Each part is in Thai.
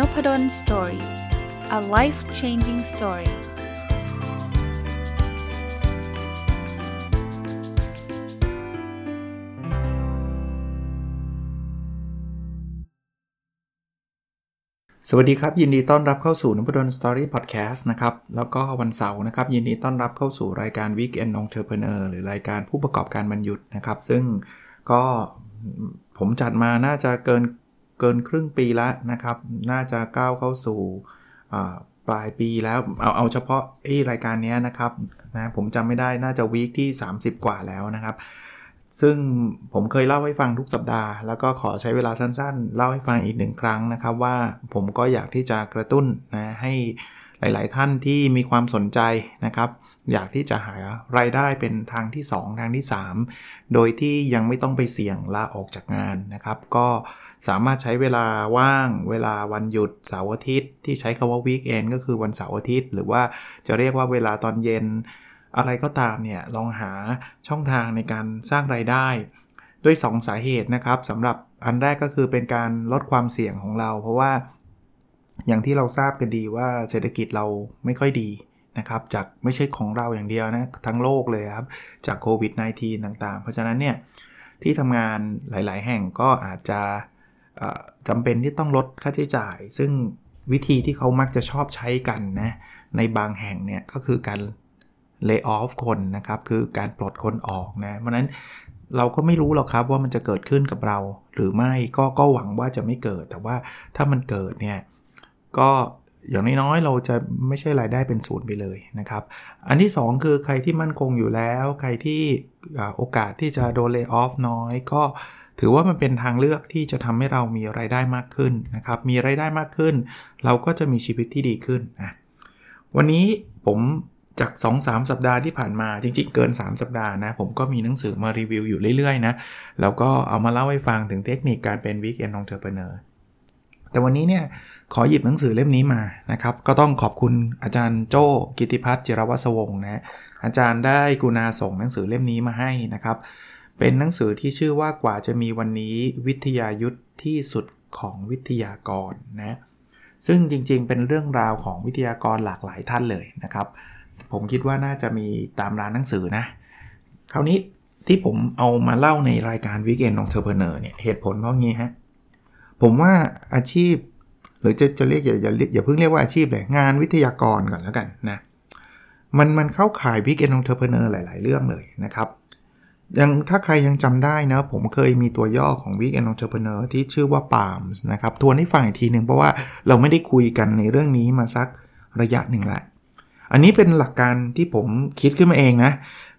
Nopadol Story a life changing story สวัสดีครับ ยินดีต้อนรับเข้าสู่นพดล Story พอดแคสต์นะครับ แล้วก็วันเสาร์นะครับ ยินดีต้อนรับเข้าสู่รายการ Weekend Entrepreneur หรือรายการผู้ประกอบการวันหยุดนะครับ ซึ่งก็ผมจัดมาน่าจะเกิน เกินครึ่งปีแล้วนะครับ น่าจะก้าวเข้าสู่ปลายปีแล้วเอาเอาเฉพาะไอ้รายการนี้นะครับนะผมจำไม่ได้น่าจะวีคที่ 30 กว่าแล้วนะครับ ซึ่งผมเคยเล่าให้ฟังทุกสัปดาห์ แล้วก็ขอใช้เวลาสั้นๆ เล่าให้ฟังอีกหนึ่งครั้งนะครับ ว่าผมก็อยากที่จะกระตุ้นนะให้หลาย ๆ ท่านที่มีความสนใจนะครับ อยากที่จะหารายได้เป็นทางที่ 2 ทางที่ 3 โดยที่ยังไม่ต้องไปเสี่ยงลาออกจากงานนะครับ ก็ สามารถใช้เวลาว่างเวลาวันหยุดเสาร์อาทิตย์ ที่ใช้คาว่าวีคเอนก็คือวันเสาร์อาทิตย์ หรือว่าจะเรียกว่าเวลาตอนเย็น อะไรก็ตามเนี่ยลองหาช่องทางในการสร้างไรายได้ ด้วย 2 สาเหตุนะครับสำหรับอันแรกก็คือเป็นการลดความเสี่ยงของเรา เพราะว่าอย่างที่เราทราบกันดีว่าเศรษฐกิจเราไม่ค่อยดีนะครับจากไม่ใช่ของเราอย่างเดียวนะทั้งโลกเลยครับ จากโควิด -19 ต่างๆ เพราะฉะนั้นเนี่ยที่ทำงานหลาย ๆ แห่งก็อาจจะ จำเป็นที่ต้องลดค่าใช้จ่าย ซึ่งวิธีที่เขามักจะชอบใช้กันนะในบางแห่งเนี่ยก็คือการ lay off คนนะครับ คือการปลดคนออกนะ เพราะนั้นเราก็ไม่รู้หรอกครับว่ามันจะเกิดขึ้นกับเรา หรือไม่ก็ก็หวังว่าจะไม่เกิด แต่ว่าถ้ามันเกิดเนี่ยก็อย่างน้อยๆเราจะไม่ใช่รายได้เป็นศูนย์ไปเลยนะครับ อันที่ 2 คือใครที่มั่นคงอยู่แล้ว ใครที่โอกาสที่จะโดนเลิกออฟน้อยก็ ถือว่ามันเป็นทางเลือกที่จะทำให้เรามีไรายได้มากขึ้นนะครับ มีไรายได้มากขึ้น เราก็จะมีชีวิตที่ดีขึ้นนะวันนี้ผมจาก 2-3 สัปดาห์ที่ผ่านมาจริงๆ เกิน 3 สัปดาห์นะผมก็มีหนังสือมารีวิวอยู่เรื่อยๆนะแล้วก็เอามาเล่าให้ฟังถึงเทคนิคการเป็นวิกเอนองเทอร์เ e เนอร์แต่วันนี้เนี่ยขอหยิบหนังสือเล่มนี้มานะครับ ก็ต้องขอบคุณอาจารย์โจ้กิติพัฒน์จิรวัสวงศ์นะอาจารย์ได้กรุณาส่งหนังสือเล่มนี้มาให้นะครับ เป็นหนังสือที่ชื่อว่ากว่าจะมีวันนี้วิทยายุทธที่สุดของวิทยากรนะซึ่งจริงๆ เป็นเรื่องราวของวิทยากรหลากหลายท่านเลยนะครับ ผมคิดว่าน่าจะมีตามร้านหนังสือนะ คราวนี้ที่ผมเอามาเล่าในรายการ Weekend Entrepreneur เนี่ยเหตุผลเพราะงี้ฮะผมว่าอาชีพ หรือจะจะเรียกอย่าอย่าอย่าเพิ่งเรียกว่าอาชีพเลยงานวิทยากรก่อนแล้วกันนะมันมันเข้าข่าย Weekend Entrepreneur หลาย ๆ เรื่องเลยนะครับ ยังถ้าใครยังจำได้นะ ผมเคยมีตัวย่อของ Weekend Entrepreneur ที่ชื่อว่า PALMS นะครับทวนให้ฟังอีกทีหนึ่งเพราะว่าเราไม่ได้คุยกันในเรื่องนี้มาสักระยะหนึ่งแหละ อันนี้เป็นหลักการที่ผมคิดขึ้นมาเองนะ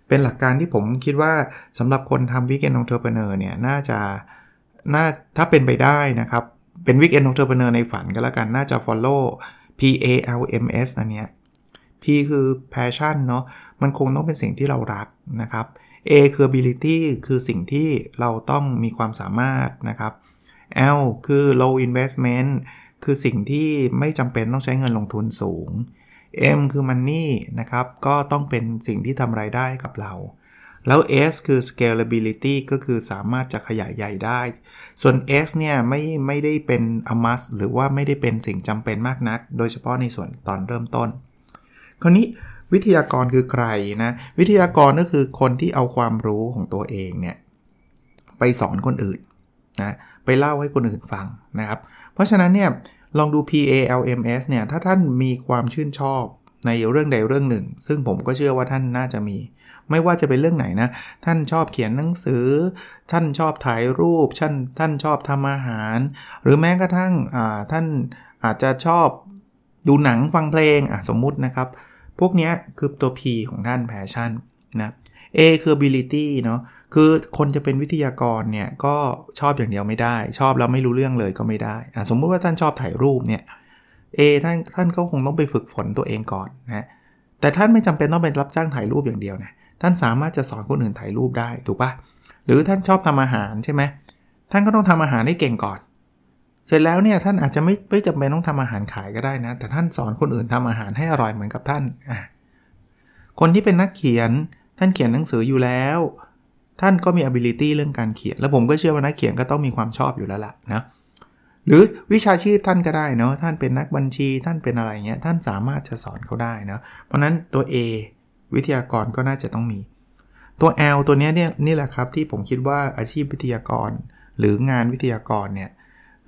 เป็นหลักการที่ผมคิดว่าสำหรับคนทำ Weekend Entrepreneur เนี่ย น่าจะน่าถ้าเป็นไปได้นะครับ เป็น Weekend Entrepreneur ในฝันก็แล้วกัน น่าจะ follow P A L M S อันเนี้ย P คือ passion เนาะมันคงต้องเป็นสิ่งที่เรารักนะครับ A คือ ability คือสิ่งที่เราต้องมีความสามารถนะครับ L คือ low investment คือสิ่งที่ไม่จำเป็นต้องใช้เงินลงทุนสูง M คือ money นะครับ ก็ต้องเป็นสิ่งที่ทำไรายได้กับเรา แล้ว S คือ scalability ก็คือสามารถจะขยายใหญ่ได้ ส่วน S เนี่ยไม่ไม่ได้เป็น a must หรือว่าไม่ได้เป็นสิ่งจำเป็นมากนัก โดยเฉพาะในส่วนตอนเริ่มต้น คราวนี้ วิทยากรคือใครนะ วิทยากรก็คือคนที่เอาความรู้ของตัวเองเนี่ยไปสอนคนอื่นนะไปเล่าให้คนอื่นฟังนะครับ เพราะฉะนั้นเนี่ยลองดู PALMS เนี่ยถ้าท่านมีความชื่นชอบในเรื่องใดเรื่องหนึ่ง ซึ่งผมก็เชื่อว่าท่านน่าจะมี ไม่ว่าจะเป็นเรื่องไหนนะ ท่านชอบเขียนหนังสือ ท่านชอบถ่ายรูป ท่านท่านชอบทำอาหาร หรือแม้กระทั่งท่านอาจจะชอบดูหนังฟังเพลงสมมุตินะครับ พวกนี้คือตัว P ของท่าน passion นะ A คือ ability เนาะคือคนจะเป็นวิทยากรเนี่ยก็ชอบอย่างเดียวไม่ได้ ชอบแล้วไม่รู้เรื่องเลยก็ไม่ได้อ่สมมุติว่าท่านชอบถ่ายรูปเนี่ย A ท่านท่านก็คงต้องไปฝึกฝนตัวเองก่อนนะแต่ท่านไม่จำเป็นต้องเป็นรับจ้างถ่ายรูปอย่างเดียวนะท่านสามารถจะสอนคนอื่นถ่ายรูปได้ถูกปะหรือท่านชอบทำอาหารใช่ไหมท่านก็ต้องทำอาหารให้เก่งก่อน เสร็จแล้วเนี่ยท่านอาจจะไม่ไม่จำเป็นต้องทำอาหารขายก็ได้นะ แต่ท่านสอนคนอื่นทำอาหารให้อร่อยเหมือนกับท่านอะคนที่เป็นนักเขียนท่านเขียนหนังสืออยู่แล้ว ท่านก็มี ability เรื่องการเขียน แล้วผมก็เชื่อว่านักเขียนก็ต้องมีความชอบอยู่แล้วล่ะนะหรือวิชาชีพท่านก็ได้เนาะท่านเป็นนักบัญชี ท่านเป็นอะไรเงี้ยท่านสามารถจะสอนเขาได้เนาะเพราะนั้นตัว A วิทยากรก็น่าจะต้องมี ตัว L ตัวนี้เนี่ยนี่แหละครับที่ผมคิดว่าอาชีพวิทยากร หรืองานวิทยากรเนี่ย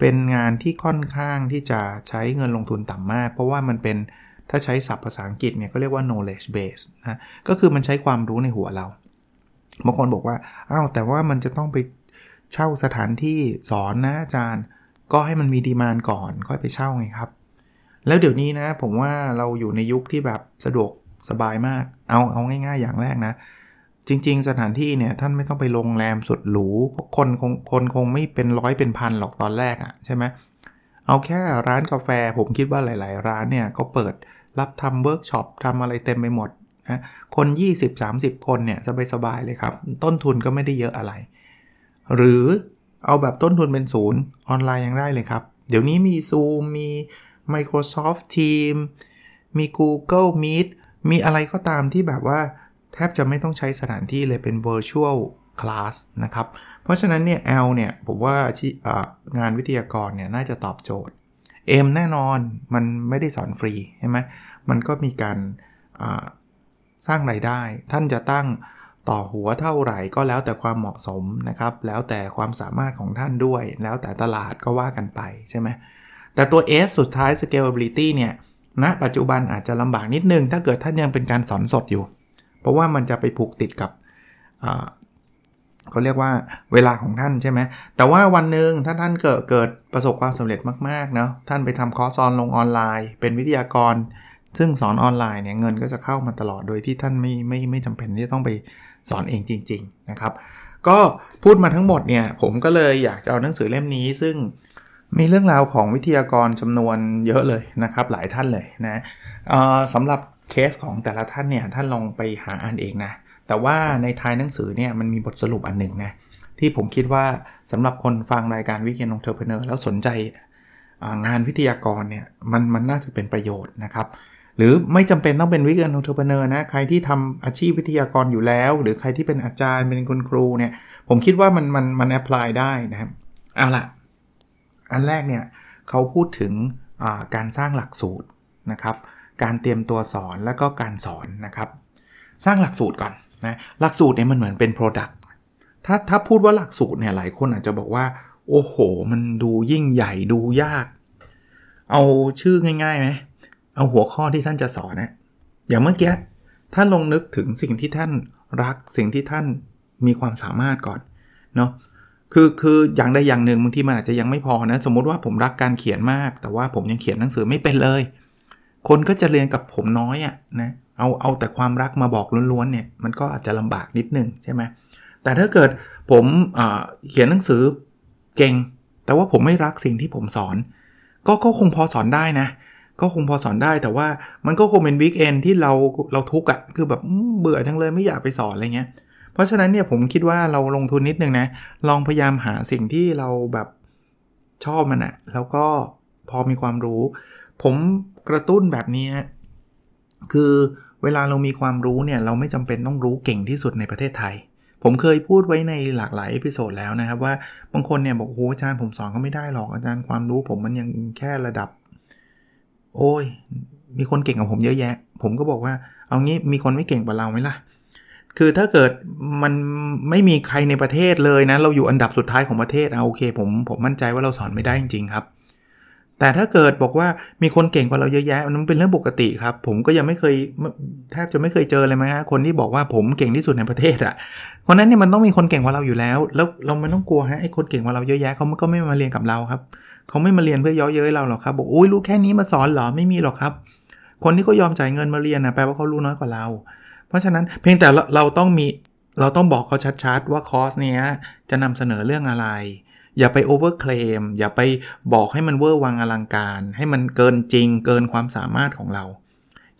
เป็นงานที่ค่อนข้างที่จะใช้เงินลงทุนต่ำมาก เพราะว่ามันเป็นถ้าใช้ศัพท์ภาษาอังกฤษเนี่ยก็เรียกว่า knowledge base นะก็คือมันใช้ความรู้ในหัวเราบางคนบอกว่าอ้าวแต่ว่ามันจะต้องไปเช่าสถานที่สอนนะอาจารย์ ก็ให้มันมีดีมานก่อนค่อยไปเช่าไงครับ แล้วเดี๋ยวนี้นะ ผมว่าเราอยู่ในยุคที่แบบสะดวกสบายมาก เอาเอาง่าย ๆ อย่างแรกนะ จริง ๆ สถานที่เนี่ยท่านไม่ต้องไปโรงแรมสุดหรูพราะคนคงคนคงไม่เป็นร้อยเป็นพันหรอกตอนแรกอะ่ะใช่ไหมเอาแค่ร้านกาแฟผมคิดว่าหลาย ๆ ร้านเนี่ยก็เปิดรับทำเวิร์กช็อปทำอะไรเต็มไปหมดนะคน 20-30 คนเนี่ยสบาย ๆ เลยครับ ต้นทุนก็ไม่ได้เยอะอะไร หรือเอาแบบต้นทุนเป็นศูนย์ออนไลน์ยังได้เลยครับ เดี๋ยวนี้มี Zoom มี Microsoft Teams มี Google Meet มีอะไรก็ตามที่แบบว่า แทบจะไม่ต้องใช้สถานที่เลยเป็น virtual class นะครับ เพราะฉะนั้นเนี่ย L เนี่ย ผมว่าที่งานวิทยากรเนี่ย น่าจะตอบโจทย์ M แน่นอนมันไม่ได้สอนฟรีใช่ไหมมันก็มีการสร้างไรายได้ ท่านจะตั้งต่อหัวเท่าไหร่ก็แล้วแต่ความเหมาะสมนะครับ แล้วแต่ความสามารถของท่านด้วย แล้วแต่ตลาดก็ว่ากันไปใช่ไหมแต่ตัว S สุดท้าย scalability เนี่ยณนะปัจจุบันอาจจะลำบากนิดนึง ถ้าเกิดท่านยังเป็นการสอนสดอยู่ เพราะว่ามันจะไปผูกติดกับเขาเรียกว่าเวลาของท่านใช่ไหมแต่ว่าวันหนึ่งถ้าท่านเกิดเกิดประสบความสำเร็จมากๆเนาะท่านไปทำคอร์สออนลงออนไลน์ เป็นวิทยากร ซึ่งสอนออนไลน์เนี่ยเงินก็จะเข้ามาตลอดโดยที่ท่านไม่ไม่ไม่จำเป็นที่จะต้องไปสอนเองจริง ๆนะครับ ก็พูดมาทั้งหมดเนี่ยผมก็เลยอยากจะเอาหนังสือเล่มนี้ ซึ่งมีเรื่องราวของวิทยากรจำนวนเยอะเลยนะครับ หลายท่านเลยนะสำหรับ เคสของแต่ละท่านเนี่ยท่านลองไปหาอ่านเองนะ แต่ว่าในท้ายหนังสือเนี่ยมันมีบทสรุปอันหนึ่งนะที่ผมคิดว่าสำหรับคนฟังรายการ Weekend Entrepreneur แล้วสนใจงานวิทยากรเนี่ยมันมันน่าจะเป็นประโยชน์นะครับ หรือไม่จำเป็นต้องเป็น Weekend Entrepreneur นะใครที่ทำอาชีพวิทยากรอยู่แล้ว หรือใครที่เป็นอาจารย์เป็นคุณครูเนี่ยผมคิดว่ามันมันมัน apply ได้นะครับเอาล่ะอันแรกเนี่ยเขาพูดถึงการสร้างหลักสูตรนะครับ การเตรียมตัวสอนแล้วก็การสอนนะครับ สร้างหลักสูตรก่อนนะหลักสูตรเนี่ยมันเหมือนเป็น Product ถ้าถ้าพูดว่าหลักสูตรเนี่ยหลายคนอาจจะบอกว่า โอ้โห มันดูยิ่งใหญ่ดูยาก เอาชื่อง่ายๆไหมเอาหัวข้อที่ท่านจะสอนนะอย่างเมื่อกี้ท่านลงนึกถึงสิ่งที่ท่านรักสิ่งที่ท่านมีความสามารถก่อนเนาะคือคืออย่างใดอย่างหนึ่งบางทีมันอาจจะยังไม่พอนะ สมมุติว่าผมรักการเขียนมาก แต่ว่าผมยังเขียนหนังสือไม่เป็นเลย คนก็จะเรียนกับผมน้อยอะ่ะนะเอาเอาแต่ความรักมาบอกล้วนๆเนี่ยมันก็อาจจะลำบากนิดนึงใช่ไหมแต่ถ้าเกิดผมเขียนหนังสือเก่ง แต่ว่าผมไม่รักสิ่งที่ผมสอน ก็ก็คงพอสอนได้นะก็คงพอสอนได้แต่ว่ามันก็คงเป็นวิกเอนที่เราเราทุกข์อะ่ะคือแบบเบื่อจังเลยไม่อยากไปสอนอะไรเงี้ยเพราะฉะนั้นเนี่ยผมคิดว่าเราลงทุนนิดนึงนะลองพยายามหาสิ่งที่เราแบบชอบมันอะแล้วก็พอมีความรู้ ผม กระตุ้นแบบนี้คือเวลาเรามีความรู้เนี่ยเราไม่จำเป็นต้องรู้เก่งที่สุดในประเทศไทย ผมเคยพูดไว้ในหลากหลาย episode แล้วนะครับว่าบางคนเนี่ยบอกโอ้อาจารย์ผมสอนก็ไม่ได้หรอกอาจารย์ความรู้ผมมันยังแค่ระดับ โอ้ย มีคนเก่งกว่าผมเยอะแยะ ผมก็บอกว่าเอางี้มีคนไม่เก่งกว่าเราไหมล่ะ คือถ้าเกิดมันไม่มีใครในประเทศเลยนะ เราอยู่อันดับสุดท้ายของประเทศเอาโอเค ผมผมมั่นใจว่าเราสอนไม่ได้จริงๆครับ แต่ถ้าเกิดบอกว่ามีคนเก่งกว่าเราเยอะแยะมันเป็นเรื่องปกติครับ ผมก็ยังไม่เคยแทบจะไม่เคยเจอเลยมั้ยฮะคนที่บอกว่าผมเก่งที่สุดในประเทศอะ่ะเพราะนั้นเนี่ยมันต้องมีคนเก่งกว่าเราอยู่แล้ว แล้วเราไม่ต้องกลัวฮะไอ้คนเก่งกว่าเราเยอะแยะเขาก็ไม่มาเรียนกับเราครับเขาไม่มาเรียนเพื่อเยาะเย้ยเราหรอกครับบอกอุ้ยรู้แค่นี้มาสอนเหรอไม่มีหรอกครับ คนที่เขายอมจ่ายเงินมาเรียนนะแปลว่าเขารู้น้อยกว่าเรา เพราะฉะนั้นเพียงแต่เราต้องมีเราต้องบอกเขาชัดๆ ว่าคอร์สเนี้ยจะนำเสนอเรื่องอะไร อย่าไป overclaim อย่าไปบอกให้มันเวอร์วังอลังการ ให้มันเกินจริง เกินความสามารถของเรา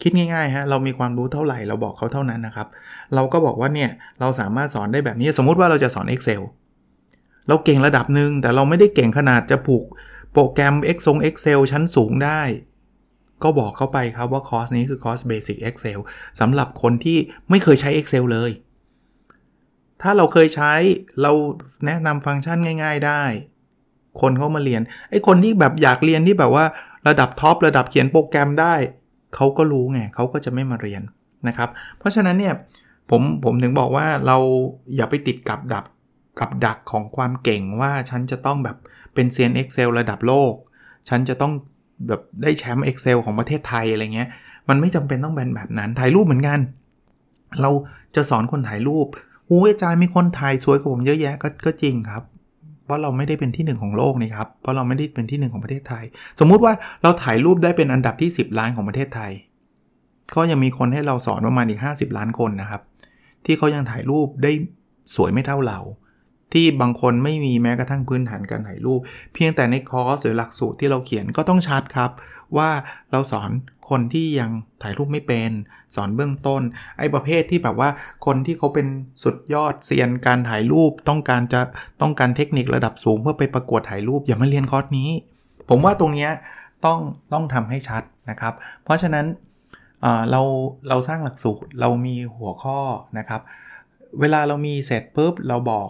คิดง่ายๆฮะเรามีความรู้เท่าไหร่เราบอกเขาเท่านั้นนะครับ เราก็บอกว่าเนี่ยเราสามารถสอนได้แบบนี้สมมุติว่าเราจะสอน Excel เราเก่งระดับหนึ่งแต่เราไม่ได้เก่งขนาดจะผูกโปรแกรม X ง Excel ชั้นสูงได้ ก็บอกเข้าไปครับว่าคอร์สนี้คือคอร์ส Basic Excel สำหรับคนที่ไม่เคยใช้ Excel เลย ถ้าเราเคยใช้เราแนะนำฟังก์ชันง่าย ๆ ได้ คนเขามาเรียนไอ้คนที่แบบอยากเรียนที่แบบว่าระดับท็อประดับเขียนโปรแกรมได้เขาก็รู้ไงเขาก็จะไม่มาเรียนนะครับ เพราะฉะนั้นเนี่ยผมผมถึงบอกว่าเราอย่าไปติดกับดับกับดักของความเก่งว่าฉันจะต้องแบบเป็นเซียน Excel ระดับโลก ฉันจะต้องแบบได้แชมป์ Excel ของประเทศไทยอะไรเงี้ย มันไม่จำเป็นต้องเป็นแบบนั้น ถ่ายรูปเหมือนกัน เราจะสอนคนถ่ายรูป หูอาจารย์มีคนถ่ายสวยกว่าผมเยอะแยะกก็จริงครับ เพราะเราไม่ได้เป็นที่หนึ่งของโลกนี่ครับ เพราะเราไม่ได้เป็นที่หนึ่งของประเทศไทย สมมุติว่าเราถ่ายรูปได้เป็นอันดับที่ 10 ล้านของประเทศไทย ก็ยังมีคนให้เราสอนประมาณอีก 50 ล้านคนนะครับ ที่เขายังถ่ายรูปได้สวยไม่เท่าเรา ที่บางคนไม่มีแม้กระทั่งพื้นฐานการถ่ายรูป เพียงแต่ในคอร์สหรือหลักสูตรที่เราเขียนก็ต้องชัดครับ ว่าเราสอน คนที่ยังถ่ายรูปไม่เป็น สอนเบื้องต้น ไอ้ประเภทที่แบบว่าคนที่เขาเป็นสุดยอดเซียนการถ่ายรูปต้องการจะต้องการเทคนิคระดับสูงเพื่อไปประกวดถ่ายรูปอย่ามาเรียนคอร์สนี้ ผมว่าตรงนี้ต้องต้องทำให้ชัดนะครับ เพราะฉะนั้นเราเราสร้างหลักสูตรเรามีหัวข้อนะครับ เวลาเรามีเสร็จปุ๊บเราบอก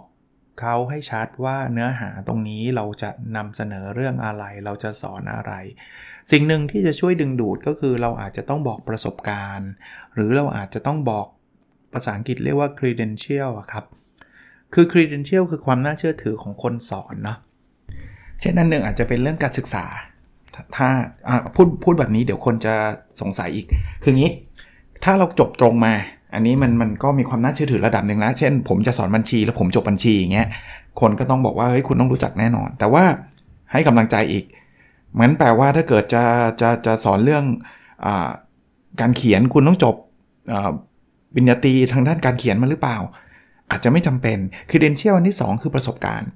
เขาให้ชัดว่าเนื้อหาตรงนี้เราจะนำเสนอเรื่องอะไร เราจะสอนอะไร สิ่งหนึ่งที่จะช่วยดึงดูดก็คือเราอาจจะต้องบอกประสบการณ์ หรือเราอาจจะต้องบอกภาษาอังกฤษเรียกว่า credential ครับ คือ credential คือความน่าเชื่อถือของคนสอนเนาะเช่นนั้นหนึ่งอาจจะเป็นเรื่องการศึกษา ถ้าพูดพูดแบบนี้เดี๋ยวคนจะสงสัยอีก คืองี้ ถ้าเราจบตรงมา อันนี้มันมันก็มีความน่าเชื่อถือระดับหนึ่งแล้ว เช่น ผมจะสอนบัญชีแล้วผมจบบัญชีอย่างเงี้ย คนก็ต้องบอกว่าเฮ้ยคุณต้องรู้จักแน่นอน แต่ว่าให้กำลังใจอีกเหมือนแปลว่าถ้าเกิดจะจะจะสอนเรื่องอการเขียนคุณต้องจบปริญญาตรีทางด้านการเขียนมาหรือเปล่า อาจจะไม่จำเป็น คือเดนเชียลอันที่ 2 คือประสบการณ์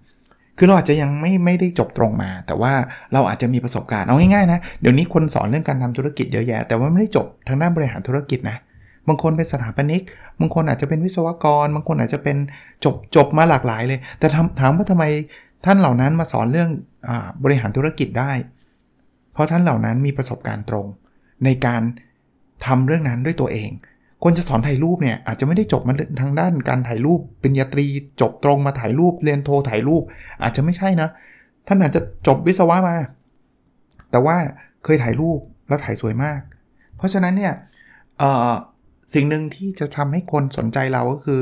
คือเราอาจจะยังไม่ไม่ได้จบตรงมา แต่ว่าเราอาจจะมีประสบการณ์ เอาง่ายๆนะ เดี๋ยวนี้คนสอนเรื่องการทำธุรกิจเยอะแยะ แต่ว่าไม่ได้จบทางด้านบริหารธุรกิจนะ บางคนเป็นสถาปนิก บางคนอาจจะเป็นวิศวกร บางคนอาจจะเป็นจบจบมาหลากหลายเลย แต่ถามว่าทำไมท่านเหล่านั้นมาสอนเรื่องอบริหารธุรกิจได้ เพราะท่านเหล่านั้นมีประสบการณ์ตรง ในการทำเรื่องนั้นด้วยตัวเอง คนจะสอนถ่ายรูปเนี่ยอาจจะไม่ได้จบมาทางด้านการถ่ายรูปเป็นยาตรีจบตรงมาถ่ายรูปเรียนโทถ่ายรูป อาจจะไม่ใช่นะ ท่านอาจจะจบวิศวะมา แต่ว่าเคยถ่ายรูปแล้วถ่ายสวยมาก เพราะฉะนั้นเนี่ย สิ่งหนึ่งที่จะทำให้คนสนใจเราก็คือ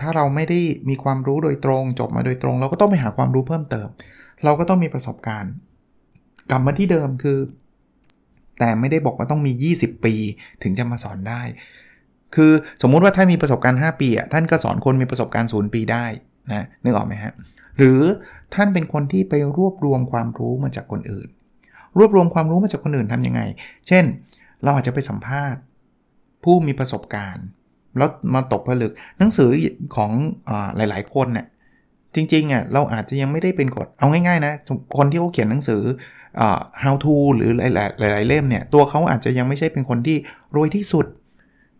ถ้าเราไม่ได้มีความรู้โดยตรง จบมาโดยตรง เราก็ต้องไปหาความรู้เพิ่มเติม เราก็ต้องมีประสบการณ์ กลับมาที่เดิมคือ แต่ไม่ได้บอกว่าต้องมี 20 ปีถึงจะมาสอนได้ คือสมมุติว่าท่านมีประสบการณ์ 5 ปีอะท่านก็สอนคนมีประสบการณ์ศูนย์ปีได้นะนึกออกไหมฮะหรือท่านเป็นคนที่ไปรวบรวมความรู้มาจากคนอื่น รวบรวมความรู้มาจากคนอื่นทํำยังไง เช่น เราอาจจะไปสัมภาษณ์ ผู้มีประสบการณ์ แล้วมาตกผลึกหนังสือของอหลาย ๆ คนเนี่ยจริงๆอะเราอาจจะยังไม่ได้เป็นกฎเอาง่ายๆนะคนที่เขาเขียนหนังสือ how to หรือหลายๆเล่มเนี่ยตัวเขาอาจจะยังไม่ใช่เป็นคนที่รวยที่สุด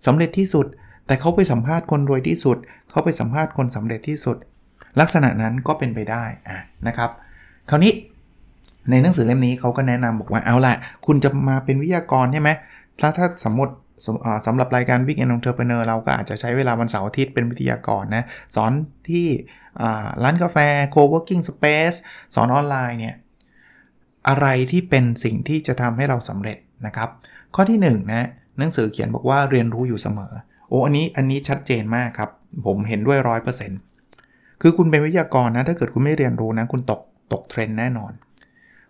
สำเร็จที่สุด แต่เขาไปสัมภาษณ์คนรวยที่สุด เขาไปสัมภาษณ์คนสำเร็จที่สุด ลักษณะนั้นก็เป็นไปได้อะนะครับ คราวนี้ในหนังสือเล่มนี้เขาก็แนะนำบอกว่าเอาละคุณจะมาเป็นวิทยากรใช่ไหมถ้าถ้าสมมติ สำหรับรายการ Big and Entrepreneur เราก็อาจจะใช้เวลาวันเสาร์อาทิตย์เป็นวิทยากรนะ สอนที่ร้านกาแฟ co-working space สอนออนไลน์เนี่ย อะไรที่เป็นสิ่งที่จะทำให้เราสำเร็จนะครับ ข้อที่1นนะหนังสือเขียนบอกว่าเรียนรู้อยู่เสมอ โอ้อันนี้อันนี้ชัดเจนมากครับ ผมเห็นด้วย 100%คือคุณเป็นวิทยากรนะ ถ้าเกิดคุณไม่เรียนรู้นะ คุณตกตกเทรนแน่นอน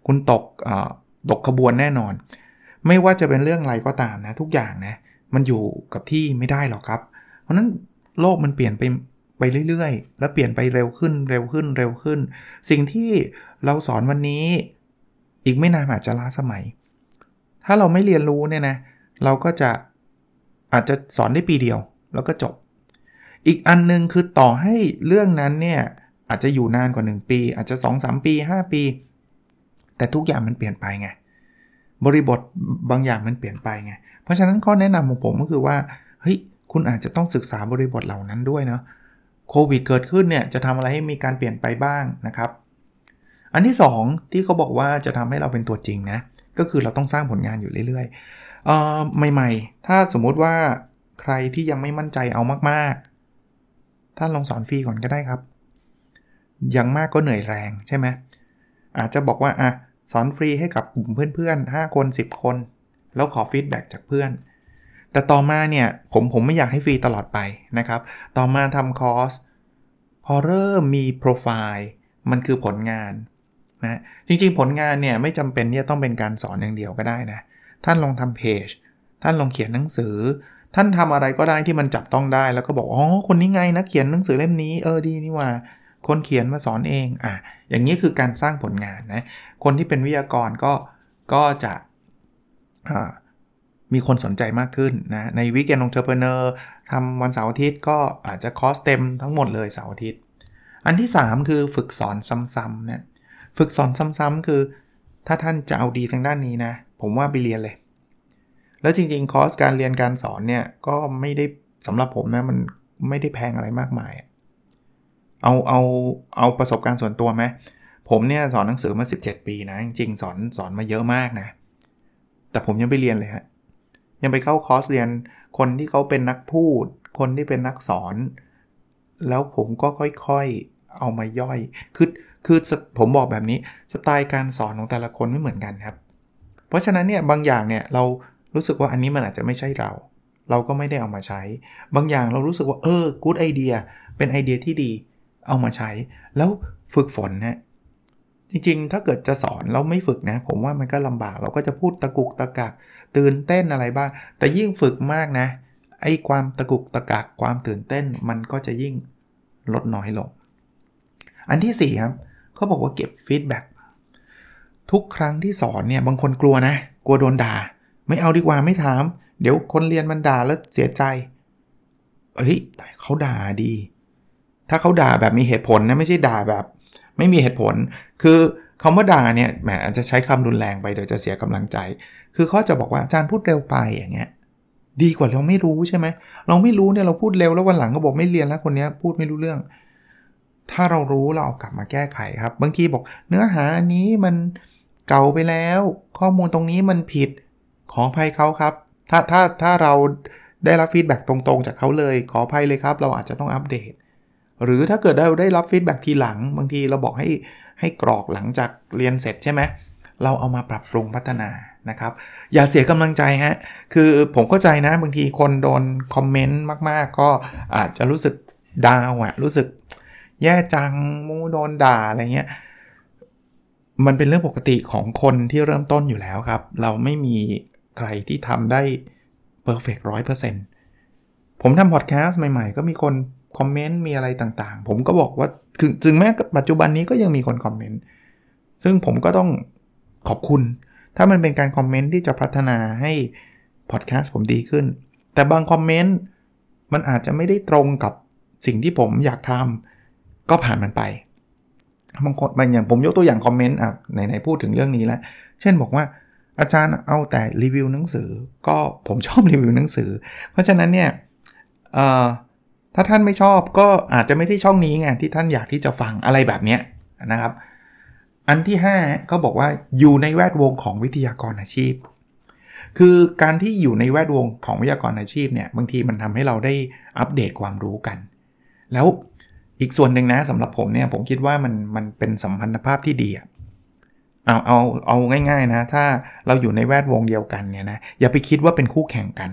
คุณตกตกขบวนแน่นอน ไม่ว่าจะเป็นเรื่องอะไรก็ตามนะ ทุกอย่างนะ มันอยู่กับที่ไม่ได้หรอกครับ เพราะนั้นโลกมันเปลี่ยนไปไปเรื่อยๆ แล้วเปลี่ยนไปเร็วขึ้นเร็วขึ้นเร็วขึ้น สิ่งที่เราสอนวันนี้ อีกไม่นานอาจจะล้าสมัย ถ้าเราไม่เรียนรู้เนี่ยนะเราก็จะอาจจะสอนได้ปีเดียว แล้วก็จบ อีกอันนึงคือต่อให้เรื่องนั้นเนี่ยอาจจะอยู่นานกว่า 1 ปี อาจจะ 2-3 ปี 5 ปี แต่ทุกอย่างมันเปลี่ยนไปไง บริบทบางอย่างมันเปลี่ยนไปไง เพราะฉะนั้นข้อแนะนำของผมก็คือว่า เฮ้ย คุณอาจจะต้องศึกษาบริบทเหล่านั้นด้วยเนาะ โควิดเกิดขึ้นเนี่ยจะทำอะไรให้มีการเปลี่ยนไปบ้างนะครับ อันที่ 2 ที่เขาบอกว่าจะทำให้เราเป็นตัวจริงนะ ก็คือเราต้องสร้างผลงานอยู่เรื่อยๆเอ่อใหม่ ๆ ถ้าสมมุติว่าใครที่ยังไม่มั่นใจเอามากๆ ท่านลองสอนฟรีก่อนก็ได้ครับยังมากก็เหนื่อยแรงใช่ไหมอาจจะบอกว่าอะ สอนฟรีให้กับกลุ่มเพื่อนๆ 5 คน 10 คน แล้วขอฟีดแบ็จากเพื่อน แต่ต่อมาเนี่ยผมผมไม่อยากให้ฟรีตลอดไปนะครับ ต่อมาทำคอร์สพอเริ่มมีโปรไฟล์มันคือผลงานนะจริงๆผลงานเนี่ยไม่จำเป็นที่จะต้องเป็นการสอนอย่างเดียวก็ได้นะท่านลองทำเพจท่านลองเขียนหนังสือ ท่านทำอะไรก็ได้ที่มันจับต้องได้ แล้วก็บอกอ๋อคนนี้ไงนะเขียนหนังสือเล่มนี้เออดีนี่ว่า คนเขียนมาสอนเองอะอย่างนี้คือการสร้างผลงานนะคนที่เป็นวิทยากรก็ก็จะมีคนสนใจมากขึ้นนะใน Weekend Entrepreneur ทำวันเสาร์อาทิตย์ก็อาจจะคอร์สเต็มทั้งหมดเลยเสาร์อาทิตย์ อันที่ 3 คือฝึกสอนซ้ำๆเนี่ยฝึกสอนซ้ำๆคือ ถ้าท่านจะเอาดีทางด้านนี้นะ ผมว่าไปเรียนเลย แล้วจริงๆ คอร์สการเรียนการสอนเนี่ย ก็ไม่ได้สำหรับผมนะ มันไม่ได้แพงอะไรมากมาย เอาเอาเอาประสบการณ์ส่วนตัวไหมผมเนี่ยสอนหนังสือมา 17 ปีนะ จริงๆสอนสอนมาเยอะมากนะ แต่ผมยังไปเรียนเลยฮะ ยังไปเข้าคอร์สเรียนคนที่เขาเป็นนักพูด คนที่เป็นนักสอน แล้วผมก็ค่อยๆเอามาย่อย คือคือผมบอกแบบนี้สไตล์การสอนของแต่ละคนไม่เหมือนกันครับ เพราะฉะนั้นเนี่ยบางอย่างเนี่ยเรารู้สึกว่าอันนี้มันอาจจะไม่ใช่เรา เราก็ไม่ได้เอามาใช้ บางอย่างเรารู้สึกว่าเออกู๊ดไอเดียเป็นไอเดียที่ดี เอามาใช้ แล้วฝึกฝนนะจริงๆ ถ้าเกิดจะสอนเราไม่ฝึกนะ ผมว่ามันก็ลำบากเราก็จะพูดตะกุกตะกักตื่นเต้นอะไรบ้าง แต่ยิ่งฝึกมากนะ ไอ้ความตะกุกตะกักความตื่นเต้นมันก็จะยิ่งลดน้อยลง อันที่4ครับเขาบอกว่าเก็บ feedbackทุกครั้งที่สอนเนี่ยบางคนกลัวนะ กลัวโดนด่า ไม่เอาดีกว่าไม่ถาม เดี๋ยวคนเรียนมันด่าแล้วเสียใจเฮ้ยเขาด่าดี ถ้าเขาด่าแบบมีเหตุผลนะไม่ใช่ด่าแบบ ไม่มีเหตุผล คือคำว่าด่าเนี่ยแหมอาจจะใช้คำรุนแรงไปเดี๋ยวจะเสียกำลังใจ คือเขาจะบอกว่าอาจารย์พูดเร็วไปอย่างเงี้ยดีกว่าเราไม่รู้ใช่ไหมเราไม่รู้เนี่ยเราพูดเร็วแล้ววันหลังก็บอกไม่เรียนแล้วคนนี้พูดไม่รู้เรื่อง ถ้าเรารู้เราเอากลับมาแก้ไขครับ บางทีบอกเนื้อหาอันนี้มันเก่าไปแล้ว ข้อมูลตรงนี้มันผิดขออภัยเขาครับ ถ้าถ้าถ้าเราได้รับฟีดแบ็ตรงๆ จากเขาเลยขออภัยเลยครับ เราอาจจะต้องอัปเดต หรือถ้าเกิดเราได้รับฟีดแบ็ทีหลัง บางทีเราบอกให้ให้กรอกหลังจากเรียนเสร็จใช่ไหมเราเอามาปรับปรุงพัฒนานะครับ อย่าเสียกำลังใจฮะ คือผมเข้าใจนะ บางทีคนโดนคอมเมนต์มาก ๆ ก็อาจจะรู้สึก down อะรู้สึกแย่จังมูโดนด่าอะไรเงี้ย มันเป็นเรื่องปกติของคนที่เริ่มต้นอยู่แล้วครับ เราไม่มีใครที่ทำได้ perfect ร้อยเปอร์เซ็นต์ผมทำพอดแคสต์ใหม่ ๆ ก็มีคน คอมเมนต์มีอะไรต่างๆ ผมก็บอกว่าคือถึงแม้ปัจจุบันนี้ก็ยังมีคนคอมเมนต์ซึ่งผมก็ต้องขอบคุณ ถ้ามันเป็นการคอมเมนต์ที่จะพัฒนาให้พอดแคสต์ผมดีขึ้น แต่บางคอมเมนต์มันอาจจะไม่ได้ตรงกับสิ่งที่ผมอยากทำก็ผ่านมันไปบางคนบางอย่างผมยกตัวอย่างคอมเมนต์อะไหนๆพูดถึงเรื่องนี้แล้ว เช่นบอกว่าอาจารย์เอาแต่รีวิวหนังสือ ก็ผมชอบรีวิวหนังสือ เพราะฉะนั้นเนี่ย ถ้าท่านไม่ชอบก็อาจจะไม่ใช่ช่องนี้ไงที่ท่านอยากที่จะฟังอะไรแบบนี้นะครับ อันที่5ก็บอกว่าอยู่ในแวดวงของวิทยากรอาชีพ คือการที่อยู่ในแวดวงของวิทยากรอาชีพเนี่ยบางทีมันทำให้เราได้อัปเดตความรู้กัน แล้วอีกส่วนหนึ่งนะสำหรับผมเนี่ยผมคิดว่ามันมันเป็นสัมพันธภาพที่ดีเอาเอาเอาง่ายๆนะ ถ้าเราอยู่ในแวดวงเดียวกันเนี่ยนะอย่าไปคิดว่าเป็นคู่แข่งกัน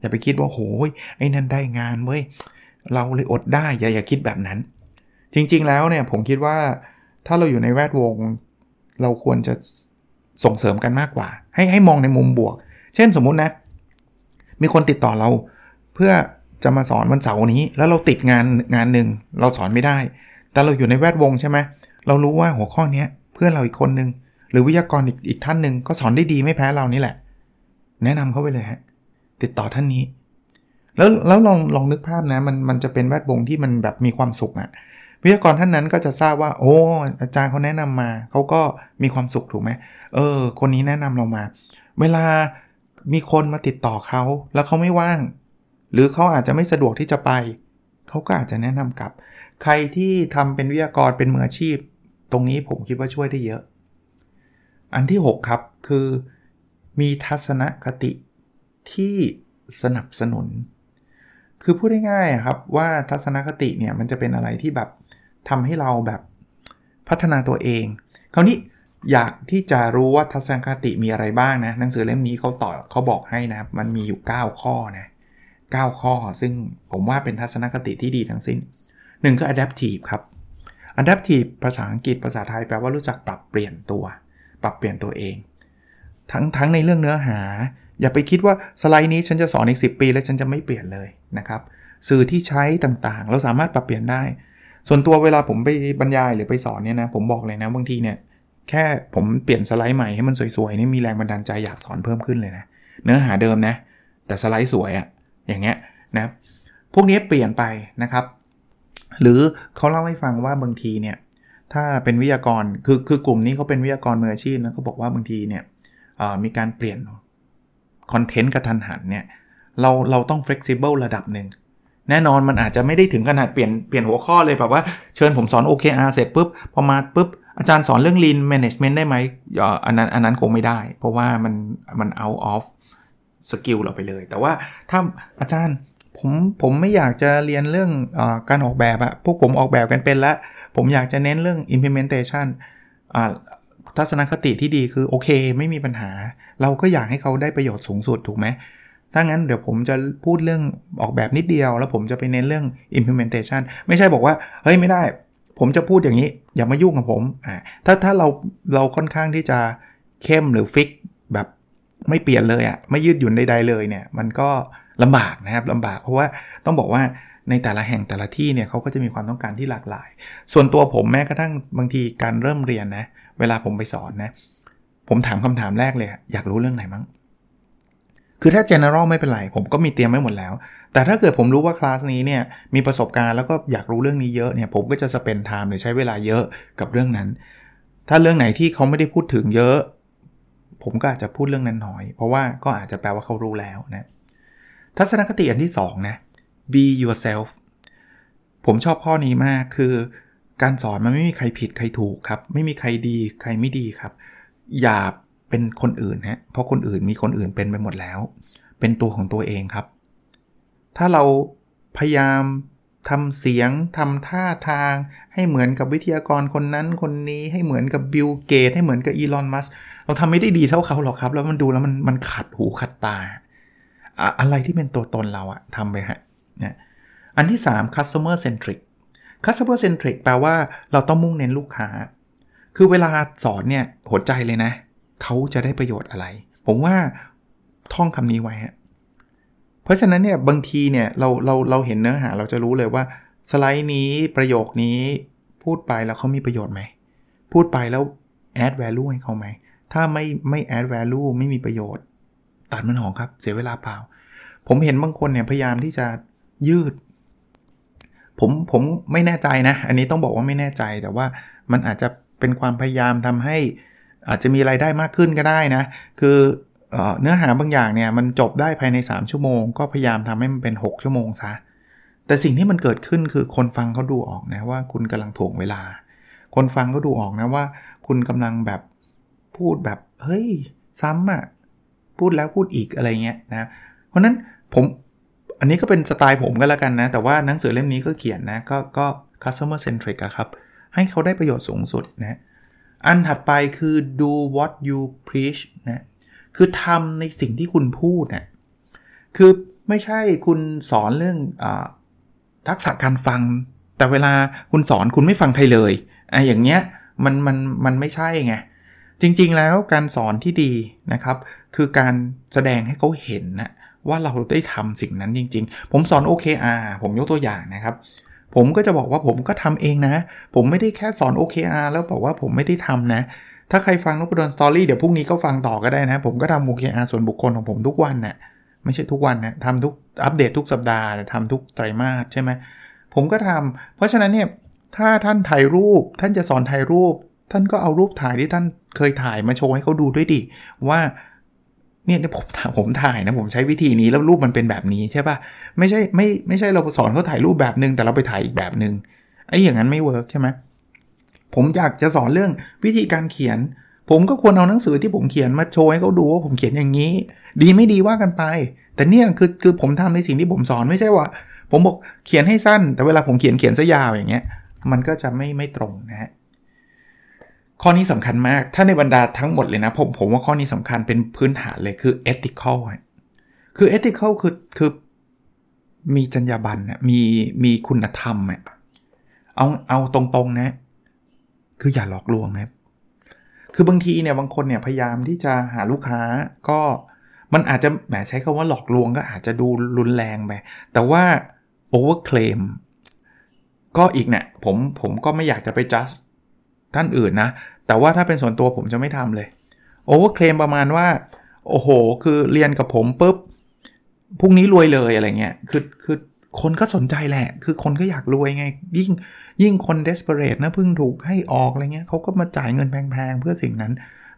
อย่าไปคิดว่าโหยไอ้นั่นได้งานเว้ย เราเลยอดได้อย่าอย่าคิดแบบนั้น จริงๆแล้วเนี่ยผมคิดว่าถ้าเราอยู่ในแวดวง เราควรจะส่งเสริมกันมากกว่า ให้ให้มองในมุมบวก เช่นสมมุตินะ มีคนติดต่อเรา เพื่อจะมาสอนวันเสาร์นี้ แล้วเราติดงานงานหนึ่งเราสอนไม่ได้ แต่เราอยู่ในแวดวงใช่ไหมเรารู้ว่าหัวข้อนี้เพื่อนเราอีกคนนึง หรือวิทยากรอีกอีกท่านหนึ่งก็สอนได้ดีไม่แพ้เรานี่แหละ แนะนำเขาไปเลยฮะติดต่อท่านนี้ แล้วแล้วลองลองนึกภาพนะมันมันจะเป็นแวดวงที่มันแบบมีความสุขอะ่ะวิทยากรท่านนั้นก็จะทราบว่า โอ้ อาจารย์เขาแนะนำมา เขาก็มีความสุขถูกไหมเออ คนนี้แนะนำเรามา เวลามีคนมาติดต่อเขา แล้วเขาไม่ว่าง หรือเขาอาจจะไม่สะดวกที่จะไป เขาก็อาจจะแนะนำกับ ใครที่ทำเป็นวิทยากรเป็นมืออาชีพ ตรงนี้ผมคิดว่าช่วยได้เยอะ อันที่ 6 ครับคือมีทัศนคติที่สนับสนุน คือพูดง่ายๆครับว่าทัศนคติเนี่ยมันจะเป็นอะไรที่แบบทำให้เราแบบพัฒนาตัวเอง คราวนี้อยากที่จะรู้ว่าทัศนคติมีอะไรบ้างนะหนังสือเล่มนี้เขาต่อเขาบอกให้นะมันมีอยู่ 9 ข้อนะ9ข้อ ซึ่งผมว่าเป็นทัศนคติที่ดีทั้งสิ้นหนึ่งก็ adaptive ครับ adaptive ภาษาอังกฤษภาษาไทยแปลว่ารู้จักปรับเปลี่ยนตัว ปรับเปลี่ยนตัวเอง ทั้งทั้งในเรื่องเนื้อหา อย่าไปคิดว่าสไลด์นี้ฉันจะสอนอีก10 ปี แล้วฉันจะไม่เปลี่ยนเลยนะครับ สื่อที่ใช้ต่างๆ เราสามารถปรับเปลี่ยนได้ ส่วนตัวเวลาผมไปบรรยายหรือไปสอนเนี่ยนะผมบอกเลยนะบางทีเนี่ยแค่ผมเปลี่ยนสไลด์ใหม่ให้มันสวยๆนี่มีแรงบันดาลใจอยากสอนเพิ่มขึ้นเลยนะเนื้อหาเดิมนะ แต่สไลด์สวยอะอย่างเงี้ยนะพวกนี้เปลี่ยนไปนะครับ หรือเขาเล่าให้ฟังว่าบางทีเนี่ยถ้าเป็นวิทยากรคือคือกลุ่มนี้เขาเป็นวิทยากรมืออาชีพนะเขาบอกว่าบางทีเนี่ยมีการเปลี่ยน คอนเทนต์กระทันหันเนี่ยเราเราต้อง flexible ระดับหนึ่งแน่นอนมันอาจจะไม่ได้ถึงขนาดเปลี่ยนเปลี่ยนหัวข้อเลยแบบว่าเชิญผมสอน OKR เสร็จปุ๊บพอมาปุ๊บอาจารย์สอนเรื่อง lean management ได้ไหมอันนั้นอันนั้นคงไม่ได้ เพราะว่ามันมัน out of สกิลเราไปเลย แต่ว่าถ้าอาจารย์ผมผมไม่อยากจะเรียนเรื่องอการออกแบบอะพวกผมออกแบบกันเป็นแล้วผมอยากจะเน้นเรื่อง implementation ทัศนคติที่ดีคือโอเค ไม่มีปัญหา เราก็อยากให้เขาได้ประโยชน์สูงสุดถูกไหมถ้างั้นเดี๋ยวผมจะพูดเรื่องออกแบบนิดเดียว แล้วผมจะไปเน้นเรื่อง implementation ไม่ใช่บอกว่า เฮ้ยไม่ได้ ผมจะพูดอย่างนี้ อย่ามายุ่งกับผมอ่าถ้าถ้าเราเราค่อนข้างที่จะเข้มหรือฟิกแบบไม่เปลี่ยนเลยอะ่ะไม่ยืดหยุ่นใดๆเลยเนี่ย มันก็ลำบากนะครับลำบากเพราะว่าต้องบอกว่าในแต่ละแห่งแต่ละที่เนี่ยเขาก็จะมีความต้องการที่หลากหลาย ส่วนตัวผมแม้กระทั่งบางทีการเริ่มเรียนนะ เวลาผมไปสอนนะ ผมถามคำถามแรกเลยอยากรู้เรื่องไหนมั้ง คือถ้า general ไม่เป็นไร ผมก็มีเตรียมไว้หมดแล้ว แต่ถ้าเกิดผมรู้ว่าคลาสนี้เนี่ยมีประสบการณ์แล้วก็อยากรู้เรื่องนี้เยอะเนี่ยผมก็จะสเปนไทม์หรือใช้เวลาเยอะกับเรื่องนั้น ถ้าเรื่องไหนที่เขาไม่ได้พูดถึงเยอะ ผมก็อาจจะพูดเรื่องนั้นน้อย เพราะว่าก็อาจจะแปลว่าเขารู้แล้วนะทัศนคติอันที่2นะ be yourself ผมชอบข้อนี้มากคือ การสอนมันไม่มีใครผิดใครถูกครับ ไม่มีใครดีใครไม่ดีครับ อย่าเป็นคนอื่นฮะเพราะคนอื่นมีคนอื่นเป็นไปหมดแล้ว เป็นตัวของตัวเองครับ ถ้าเราพยายามทำเสียงทำท่าทาง ให้เหมือนกับวิทยากรคนนั้นคนนี้ให้เหมือนกับบิลเกตให้เหมือนกับอีลอนมัสเราทำไม่ได้ดีเท่าเขาหรอกครับ แล้วมันดูแล้วมันมันขัดหูขัดตา อะไรที่เป็นตัวตนเราอะทำไปฮะนะอันที่ 3 customer centric customer centric แปลว่าเราต้องมุ่งเน้นลูกค้า คือเวลาสอนเนี่ยหัวใจเลยนะ เขาจะได้ประโยชน์อะไร ผมว่าท่องคำนี้ไว้ฮะเพราะฉะนั้นเนี่ยบางทีเนี่ยเราเราเราเห็นเนื้อหาเราจะรู้เลยว่า สไลด์นี้ประโยคนี้พูดไปแล้วเขามีประโยชน์ไหม พูดไปแล้ว add value ให้เขาไหม ถ้าไม่ไม่ add value ไม่มีประโยชน์ ตัดมันหองครับ เสียเวลาเปล่า ผมเห็นบางคนเนี่ยพยายามที่จะยืด ผมผมไม่แน่ใจนะ อันนี้ต้องบอกว่าไม่แน่ใจแต่ว่ามันอาจจะเป็นความพยายามทำให้อาจจะมีไรายได้มากขึ้นก็ได้นะ คือเนื้อหาบางอย่างเนี่ยมันจบได้ภายใน 3 ชั่วโมง ก็พยายามทำให้มันเป็น 6 ชั่วโมงซะ แต่สิ่งที่มันเกิดขึ้นคือคนฟังเขาดูออกนะว่าคุณกำลังถ่วงเวลา คนฟังก็ดูออกนะว่า คุณกำลังแบบพูดแบบเฮ้ย ซ้ำอะ่ะพูดแล้วพูดอีกอะไรเงี้ยนะ เพราะนั้นผม อันนี้ก็เป็นสไตล์ผมก็แล้วกันนะ แต่ว่าหนังสือเล่มนี้ก็เขียนนะ ก็ก็ customer centric ครับ ให้เขาได้ประโยชน์สูงสุดนะอันถัดไปคือ do what you preach นะคือทำในสิ่งที่คุณพูดนะ่ยคือไม่ใช่คุณสอนเรื่องอทักษะการฟัง แต่เวลาคุณสอนคุณไม่ฟังใครเลยอะอย่างเงี้ยมันมันมันไม่ใช่ไงจริงๆแล้วการสอนที่ดีนะครับ คือการแสดงให้เขาเห็นนะ ว่าเราได้ทำสิ่งนั้นจริง ๆ ผมสอน OKR ผมยกตัวอย่างนะครับ ผมก็จะบอกว่าผมก็ทำเองนะ ผมไม่ได้แค่สอน OKR แล้วบอกว่าผมไม่ได้ทำนะ ถ้าใครฟังนพดลสตอรี่เดี๋ยวพรุ่งนี้ก็ฟังต่อก็ได้นะ ผมก็ทำ OKR ส่วนบุคคลของผมทุกวันนะ่ะไม่ใช่ทุกวันนะทำทุกอัปเดตทุกสัปดาห์ทำทุกไตรมาสใช่ไหมผมก็ทำเพราะฉะนั้นเนี่ยถ้าท่านถ่ายรูปท่านจะสอนถ่ายรูป ท่านก็เอารูปถ่ายที่ท่านเคยถ่ายมาโชว์ให้เขาดูด้วยดิว่า เนี่ยผมผมถ่ายนะผมใช้วิธีนี้แล้วรูปมันเป็นแบบนี้ใช่ปะ่ะไม่ใช่ไม่ไม่ใช่เราสอนเขาถ่ายรูปแบบนึงแต่เราไปถ่ายอีกแบบนึงไอ้อย่างนั้นไม่เวิร์กใช่ไหมผมอยากจะสอนเรื่องวิธีการเขียน ผมก็ควรเอาหนังสือที่ผมเขียนมาโชว์ให้เขาดูว่าผมเขียนอย่างนี้ ดีไม่ดีว่ากันไป แต่เนี่ยคือคือผมทำในสิ่งที่ผมสอนไม่ใช่ว่า ผมบอกเขียนให้สั้น แต่เวลาผมเขียนเขียนซะยาวอย่างเงี้ยมันก็จะไม่ไม่ตรงนะฮะ ข้อนี้สำคัญมาก ถ้าในบรรดาทั้งหมดเลยนะ ผมผมว่าข้อนี้สำคัญเป็นพื้นฐานเลยคือ ethical คือ ethical คือคือมีจรรยาบรรณมีมีคุณธรรมอะเอาเอาตรงๆนะ คืออย่าหลอกลวงนะคือบางทีเนี่ยบางคนเนี่ยพยายามที่จะหาลูกค้าก็มันอาจจะแหมใช้คาว่าหลอกลวงก็อาจจะดูรุนแรงไปแต่ว่า over claim ก็อีกเนี่ยผมผมก็ไม่อยากจะไปจัด ท่านอื่นนะ แต่ว่าถ้าเป็นส่วนตัวผมจะไม่ทำเลย over claim ประมาณว่า โอ้โห คือเรียนกับผมปุ๊บพรุ่งนี้รวยเลยอะไรเงี้ยคือคือคนก็สนใจแหละ คือคนก็อยากรวยไง ยิ่งยิ่งคน desperate นะเพิ่งถูกให้ออกอะไรเงี้ยเขาก็มาจ่ายเงินแพงๆ เพื่อสิ่งนั้น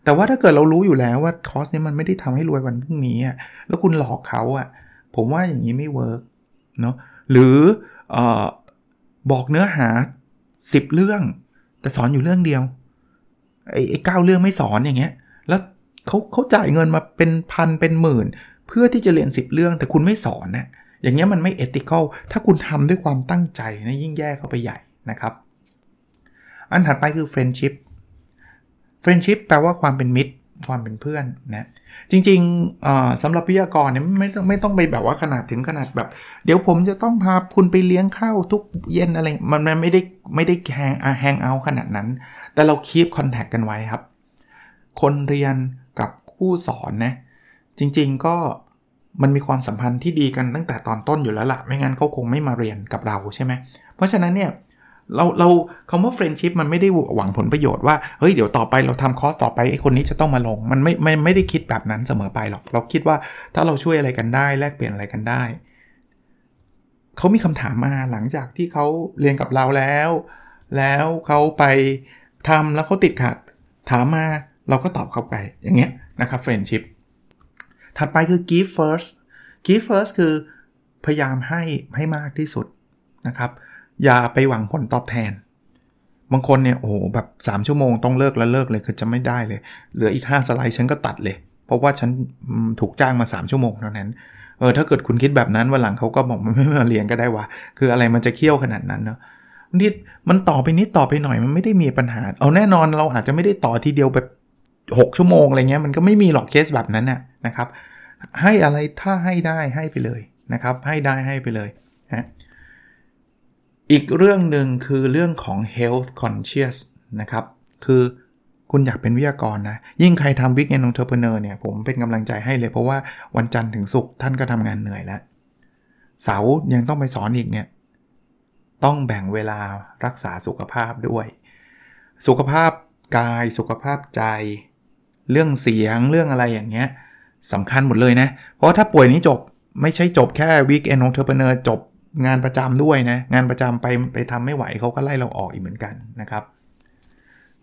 แต่ว่าถ้าเกิดเรารู้อยู่แล้วว่าคอร์สนี้มันไม่ได้ทำให้รวยวันพรุ่งนี้อะแล้วคุณหลอกเขาอะ ผมว่าอย่างนี้ไม่ work เนาะหรือบอกเนื้อหา 10 เรื่อง แต่สอนอยู่เรื่องเดียว ไอ้ไอ้เก้าเรื่องไม่สอนอย่างเงี้ย แล้วเขาเขาจ่ายเงินมาเป็นพันเป็นหมื่น เพื่อที่จะเรียน 10 เรื่องแต่คุณไม่สอนนะอย่างเงี้ยมันไม่ ethical ถ้าคุณทำด้วยความตั้งใจนะยิ่งแย่เข้าไปใหญ่นะครับ อันถัดไปคือ friendship friendship แปลว่าความเป็นมิตร ความเป็นเพื่อนนะจริงๆสำหรับวิทยากรเนี่ยไม่ต้องไม่ต้องไปแบบว่าขนาดถึงขนาดแบบ เดี๋ยวผมจะต้องพาคุณไปเลี้ยงข้าวทุกเย็นอะไร มันไม่ได้ไม่ได้ hang hang out ขนาดนั้น แต่เรา keep contact กันไว้ครับ คนเรียนกับผู้สอนนะจริงๆก็มันมีความสัมพันธ์ที่ดีกันตั้งแต่ตอนต้นอยู่แล้วล่ะ ไม่งั้นเขาคงไม่มาเรียนกับเราใช่ไหมเพราะฉะนั้นเนี่ย เราเราคำว่า friendship มันไม่ได้หวังผลประโยชน์ว่า เฮ้ย เดี๋ยวต่อไปเราทำคอร์สต่อไปไอ้คนนี้จะต้องมาลง มันไม่ไม่ไม่ได้คิดแบบนั้นเสมอไปหรอก เราคิดว่าถ้าเราช่วยอะไรกันได้ แลกเปลี่ยนอะไรกันได้ เขามีคำถามมาหลังจากที่เขาเรียนกับเราแล้ว แล้วเขาไปทำแล้วเขาติดขัด ถามมาเราก็ตอบเขาไปอย่างเงี้ยนะครับเฟรนชิพถัดไปคือ give first give first คือพยายามให้ให้มากที่สุดนะครับ อย่าไปหวังผลตอบแทน บางคนเนี่ยโอ้โหแบบ 3 ชั่วโมงต้องเลิกแล้วเลิกเลยคือจะไม่ได้เลย เหลืออีก 5 สไลด์ฉันก็ตัดเลย เพราะว่าฉันถูกจ้างมา 3 ชั่วโมงเท่านั้นเออถ้าเกิดคุณคิดแบบนั้นวันหลังเขาก็บอกมันไม่มาเรียนก็ได้วะคืออะไรมันจะเคี่ยวขนาดนั้นเนาะนิดมันต่อไปนิดต่อไปหน่อยมันไม่ได้มีปัญหา เอาแน่นอนเราอาจจะไม่ได้ต่อทีเดียวแบบ6ชั่วโมงอะไรเงี้ยมันก็ไม่มีหรอกเคสแบบนั้นน่ะนะครับ ให้อะไรถ้าให้ได้ให้ไปเลยนะครับ ให้ได้ให้ไปเลยนะ อีกเรื่องหนึ่งคือเรื่องของ health conscious นะครับ คือคุณอยากเป็นวิทยากรนะ ยิ่งใครทำ Big and Entrepreneur เนี่ย ผมเป็นกำลังใจให้เลย เพราะว่าวันจันทร์ถึงศุกร์ท่านก็ทำงานเหนื่อยแล้ว เสาร์ยังต้องไปสอนอีกเนี่ย ต้องแบ่งเวลารักษาสุขภาพด้วย สุขภาพกายสุขภาพใจ เรื่องเสียงเรื่องอะไรอย่างเงี้ยสำคัญหมดเลยนะ เพราะถ้าป่วยนี้จบไม่ใช่จบแค่ week end entrepreneur จบ งานประจำด้วยนะงานประจำไปไปทำไม่ไหวเขาก็ไล่เราออกอีกเหมือนกันนะครับ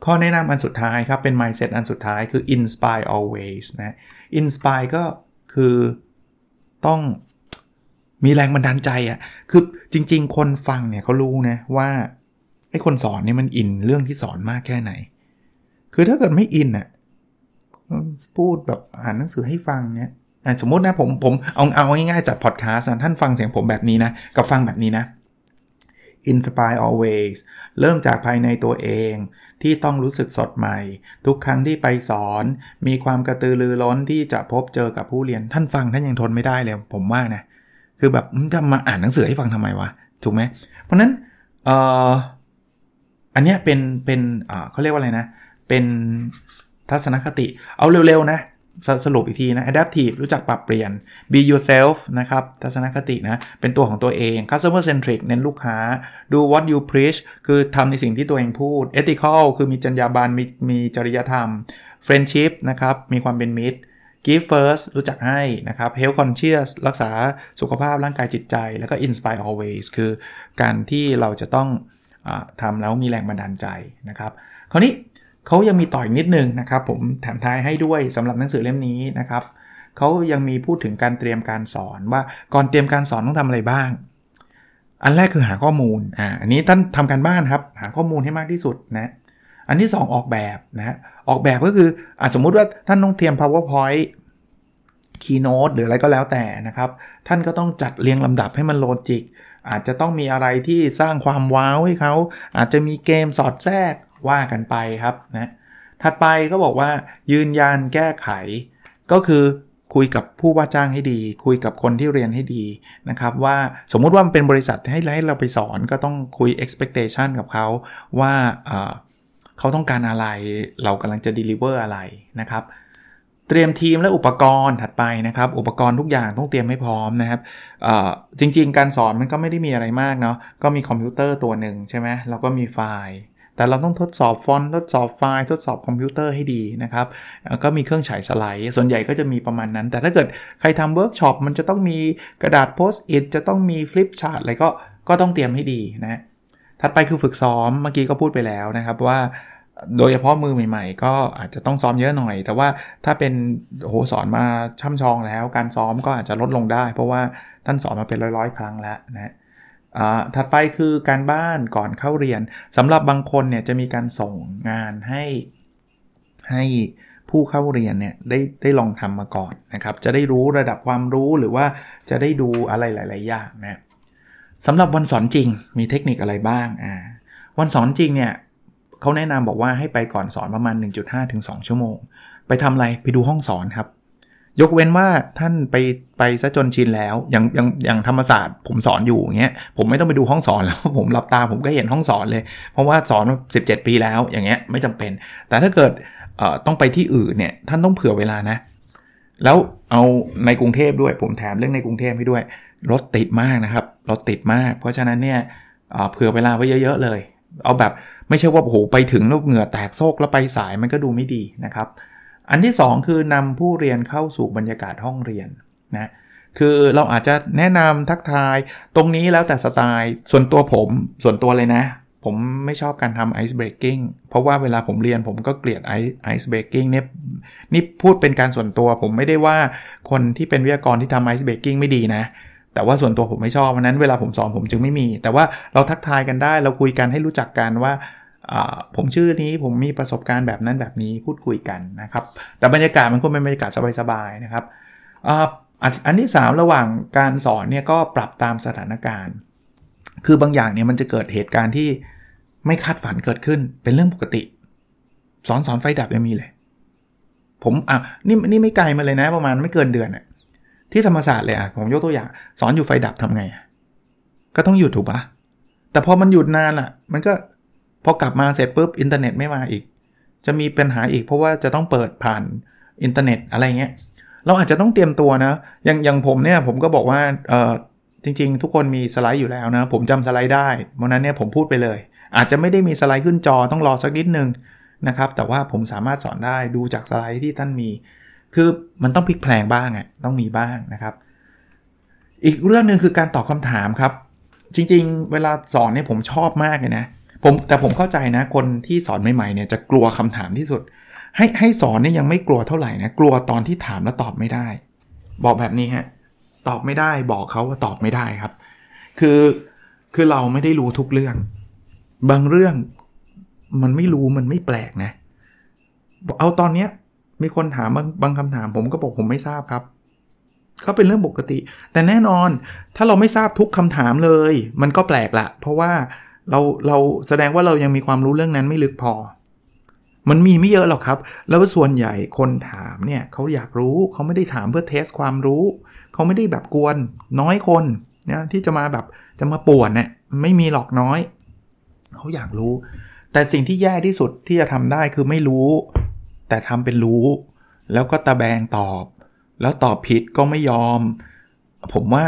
ข้อแนะนำอันสุดท้ายครับเป็น mindset อันสุดท้ายคือ inspire always นะ inspire ก็คือต้องมีแรงบันดาลใจอะ่ะคือจริง ๆ คนฟังเนี่ยเขารู้นะว่าไอ้คนสอนเนี่ยมันอินเรื่องที่สอนมากแค่ไหน คือถ้าเกิดไม่อินอะ่ะพูดแบบอ่านหนังสือให้ฟังเนี้ย สมมตินะผมผมเอาเอาง่ายๆจัดพอดแคสต์ท่านฟังเสียงผมแบบนี้นะ กับฟังแบบนี้นะ inspire always เริ่มจากภายในตัวเองที่ต้องรู้สึกสดใหม่ ทุกครั้งที่ไปสอน มีความกระตือรือร้นที่จะพบเจอกับผู้เรียนท่านฟังท่านยังทนไม่ได้เลยผมว่านะคือแบบจะมาอ่านหนังสือให้ฟังทำไมวะถูกไหมเพราะนั้นเอ่ออันนี้เป็นเป็นเขาเรียกว่าอะไรนะ เป็นทัศนคติเอาเร็วๆนะ สสรุปอีกทีนะ adaptive รู้จักปรับเปลี่ยน be yourself นะครับ ทัศนคตินะ เป็นตัวของตัวเอง customer centric เน้นลูกค้า do what you preach คือทำในสิ่งที่ตัวเองพูด ethical คือมีจรรยาบรรณมีมีจริยธรรม friendship นะครับ มีความเป็นมิตร give first รู้จักให้นะครับ health conscious รักษาสุขภาพร่างกายจิตใจ แล้วก็ inspire always คือการที่เราจะต้องอทำแล้วมีแรงบันดาลใจนะครับ คราวนี้ เขายังมีต่ออีกนิดนึงนะครับ ผมแถมท้ายให้ด้วยสำหรับหนังสือเล่มนี้นะครับเขายังมีพูดถึงการเตรียมการสอนว่าก่อนเตรียมการสอนต้องทำอะไรบ้าง อันแรกคือหาข้อมูลอ่าอันนี้ท่านทำการบ้านครับ หาข้อมูลให้มากที่สุดนะอันที่ 2 ออกแบบนะออกแบบก็คืออสมมุติว่าท่านต้องเตรียม powerpoint keynote หรืออะไรก็แล้วแต่นะครับ ท่านก็ต้องจัดเรียงลำดับให้มันโลจิกอาจจะต้องมีอะไรที่สร้างความว้าวให้เขา อาจจะมีเกมสอดแทรก ว่ากันไปครับนะถัดไปก็บอกว่า ยืนยันแก้ไข ก็คือคุยกับผู้ว่าจ้างให้ดี คุยกับคนที่เรียนให้ดีนะครับ ว่าสมมุติว่ามันเป็นบริษัทให้ให้เราไปสอนก็ต้องคุย expectation กับเขาว่าเขาต้องการอะไร เรากำลังจะ deliver อะไรนะครับเตรียมทีมและอุปกรณ์ถัดไปนะครับ อุปกรณ์ทุกอย่างต้องเตรียมให้พร้อมนะครับจริง ๆ การสอนมันก็ไม่ได้มีอะไรมากเนาะก็มีคอมพิวเตอร์ตัวหนึ่งใช่ไหมแล้วก็มีไฟล์ แต่เราต้องทดสอบฟอนต์ทดสอบไฟล์ทดสอบคอมพิวเตอร์ให้ดีนะครับก็มีเครื่องฉายสไลด์ ส่วนใหญ่ก็จะมีประมาณนั้น แต่ถ้าเกิดใครทำเวิร์กช็อปมันจะต้องมีกระดาษ Post-it จะต้องมี flip chart อะไรก็ก็ต้องเตรียมให้ดีนะถัดไปคือฝึกซ้อมเมื่อกี้ก็พูดไปแล้วนะครับว่าโดยเฉพาะมือใหม่ๆ ก็อาจจะต้องซ้อมเยอะหน่อย แต่ว่าถ้าเป็นโหสอนมาช่ำชองแล้ว การซ้อมก็อาจจะลดลงได้ เพราะว่าท่านสอนมาเป็นร้อยๆ ครั้งแล้วนะ ถัดไปคือการบ้านก่อนเข้าเรียนสำหรับบางคนเนี่ยจะมีการส่งงานให้ให้ผู้เข้าเรียนเนี่ยได้ได้ลองทำมาก่อนนะครับ จะได้รู้ระดับความรู้หรือว่าจะได้ดูอะไรหลาย ๆ อย่างนะสำหรับวันสอนจริงมีเทคนิคอะไรบ้างอ่าวันสอนจริงเนี่ยเขาแนะนำบอกว่าให้ไปก่อนสอนประมาณ 1.5ถึง2ชั่วโมง ไปทำอะไรไปดูห้องสอนครับ ยกเว้นว่าท่านไปไปซะจนชินแล้ว อย่างอย่างอย่างธรรมศาสตร์ผมสอนอยู่อย่างเงี้ยผมไม่ต้องไปดูห้องสอนแล้วผมหลับตาผมก็เห็นห้องสอนเลย เพราะว่าสอนมา17 ปีแล้วอย่างเงี้ยไม่จำเป็น แต่ถ้าเกิดต้องไปที่อื่นเนี่ยท่านต้องเผื่อเวลานะ แล้วเอาในกรุงเทพด้วยผมแถมเรื่องในกรุงเทพให้ด้วยรถติดมากนะครับรถติดมาก เพราะฉะนั้นเนี่ยเผื่อเวลาไว้เยอะ ๆ เลย เอาแบบไม่ใช่ว่าโอ้โหไปถึงแล้วเหงื่อแตกโซกแล้วไปสายมันก็ดูไม่ดีนะครับ อันที่ 2 คือนำผู้เรียนเข้าสู่บรรยากาศห้องเรียนนะคือเราอาจจะแนะนำทักทายตรงนี้แล้วแต่สไตล์ส่วนตัวผมส่วนตัวเลยนะ ผมไม่ชอบการทำ ice breaking เพราะว่าเวลาผมเรียนผมก็เกลียด ice breaking เนี่ยนี่พูดเป็นการส่วนตัว ผมไม่ได้ว่าคนที่เป็นวิทยากรที่ทำ ice breaking ไม่ดีนะแต่ว่าส่วนตัวผมไม่ชอบเพราะนั้นเวลาผมสอนผมจึงไม่มี แต่ว่าเราทักทายกันได้ เราคุยกันให้รู้จักกันว่า ผมชื่อนี้ผมมีประสบการณ์แบบนั้นแบบนี้พูดคุยกันนะครับ แต่บรรยากาศมันก็เป็นบรรยากาศสบายๆนะครับอันที่ 3 ระหว่างการสอนเนี่ยก็ปรับตามสถานการณ์ คือบางอย่างเนี่ยมันจะเกิดเหตุการณ์ที่ไม่คาดฝันเกิดขึ้นเป็นเรื่องปกติ สอนสอนไฟดับยังมีเลย ผมอะนี่นี่ไม่ไกลมาเลยนะประมาณไม่เกินเดือนอะที่ธรรมศาสตร์เลยอะผมยกตัวอย่าง สอนอยู่ไฟดับทำไง ก็ต้องหยุดถูกปะแต่พอมันหยุดนานอะ มันก็ พอกลับมาเสร็จปุ๊บอินเทอร์เน็ตไม่มาอีก จะมีปัญหาอีกเพราะว่าจะต้องเปิดผ่านอินเทอร์เน็ตอะไรเงี้ยเราอาจจะต้องเตรียมตัวนะ อย่างอย่างผมเนี่ยผมก็บอกว่าเออจริง ๆ ทุกคนมีสไลด์อยู่แล้วนะ ผมจำสไลด์ได้เพราะนั้นเนี่ยผมพูดไปเลย อาจจะไม่ได้มีสไลด์ขึ้นจอต้องรอสักนิดนึงนะครับ แต่ว่าผมสามารถสอนได้ดูจากสไลด์ที่ท่านมี คือมันต้องพลิกแพลงบ้างอะต้องมีบ้างนะครับ อีกเรื่องหนึ่งคือการตอบคาถามครับ จริง ๆ เวลาสอนเนี่ยผมชอบมากเลยนะ ผมแต่ผมเข้าใจนะ คนที่สอนใหม่ๆเนี่ยจะกลัวคำถามที่สุด ให้ให้สอนเนี่ยยังไม่กลัวเท่าไหร่นะกลัวตอนที่ถามแล้วตอบไม่ได้ บอกแบบนี้ฮะตอบไม่ได้บอกเขาว่าตอบไม่ได้ครับ คือคือเราไม่ได้รู้ทุกเรื่อง บางเรื่องมันไม่รู้มันไม่แปลกนะ เอาตอนเนี้ยมีคนถามบางบางคำถามผมก็บอกผมไม่ทราบครับก็เป็นเรื่องปกติ แต่แน่นอนถ้าเราไม่ทราบทุกคำถามเลย มันก็แปลกละเพราะว่า เราเราแสดงว่าเรายังมีความรู้เรื่องนั้นไม่ลึกพอ มันมีไม่เยอะหรอกครับ แล้วส่วนใหญ่คนถามเนี่ยเขาอยากรู้เขาไม่ได้ถามเพื่อเทสความรู้ เขาไม่ได้แบบกวนน้อยคนนะที่จะมาแบบจะมาป่วนเนี่ยไม่มีหรอกน้อยเขาอยากรู้ แต่สิ่งที่แย่ที่สุดที่จะทำได้คือไม่รู้ แต่ทำเป็นรู้ แล้วก็ตะแบงตอบ แล้วตอบผิดก็ไม่ยอม ผมว่า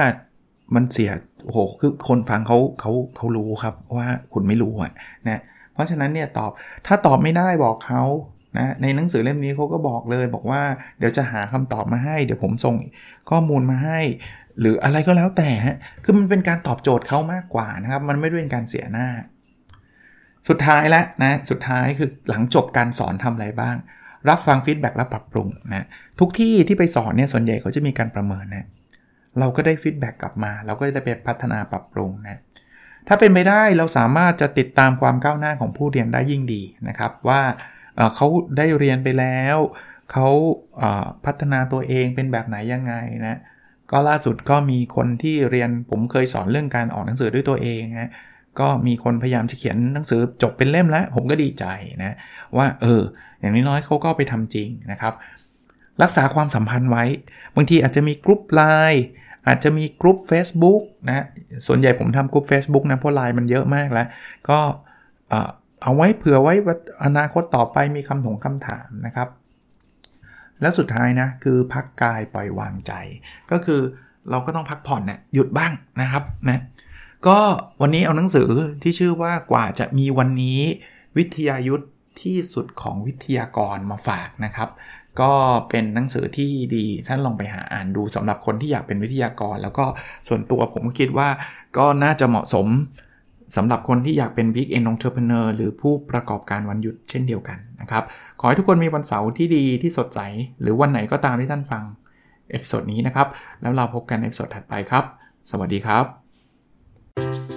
มันเสีย โอ้โหคือคนฟังเขาเขาเขารู้ครับว่าคุณไม่รู้อะนะเพราะฉะนั้นเนี่ยตอบถ้าตอบไม่ได้บอกเขานะในหนังสือเล่มนี้เขาก็บอกเลยบอกว่าเดี๋ยวจะหาคำตอบมาให้ เดี๋ยวผมส่งข้อมูลมาให้ หรืออะไรก็แล้วแต่ฮะคือมันเป็นการตอบโจทย์เขามากกว่านะครับ มันไม่ได้เป็นการเสียหน้า สุดท้ายแล้วนะสุดท้ายคือหลังจบการสอนทำอะไรบ้าง รับฟัง feedback และปรับปรุงนะทุกที่ที่ไปสอนเนี่ยส่วนใหญ่เขาจะมีการประเมินนะ เราก็ได้ feedback กลับมา เราก็ได้ไปพัฒนาปรับปรุงนะถ้าเป็นไปได้เราสามารถจะติดตามความก้าวหน้าของผู้เรียนได้ยิ่งดีนะครับ ว่าเขาได้เรียนไปแล้วเขาพัฒนาตัวเองเป็นแบบไหนยังไงนะก็ล่าสุดก็มีคนที่เรียนผมเคยสอนเรื่องการออกหนังสือด้วยตัวเองนะก็มีคนพยายามจะเขียนหนังสือจบเป็นเล่มแล้ว ผมก็ดีใจนะว่าเอออย่างน้อยๆเขาก็ไปทำจริงนะครับ รักษาความสัมพันธ์ไว้ บางทีอาจจะมีกรุ๊ปไลน์ อาจจะมีกรุ๊ป Facebook นะ ส่วนใหญ่ผมทำกรุ๊ป Facebook นะ เพราะไลน์มันเยอะมากแล้ว ก็เอาไว้เผื่อไว้อนาคตต่อไปมีคำถงคำถามนะครับ แล้วสุดท้ายนะ คือพักกายปล่อยวางใจ ก็คือเราก็ต้องพักผ่อนเนี่ยหยุดบ้างนะครับนะก็วันนี้เอาหนังสือที่ชื่อว่ากว่าจะมีวันนี้วิทยายุทธที่สุดของวิทยากรมาฝากนะครับ ก็เป็นหนังสือที่ดีท่านลองไปหาอ่านดูสำหรับคนที่อยากเป็นวิทยากร แล้วก็ส่วนตัวผมก็คิดว่าก็น่าจะเหมาะสมสำหรับคนที่อยากเป็น Big End Entrepreneur หรือผู้ประกอบการวันหยุดเช่นเดียวกันนะครับ ขอให้ทุกคนมีวันเสาร์ที่ดีที่สดใส หรือวันไหนก็ตามที่ท่านฟังepisode นี้นะครับ แล้วเราพบกันใน episode ถัดไปครับ สวัสดีครับ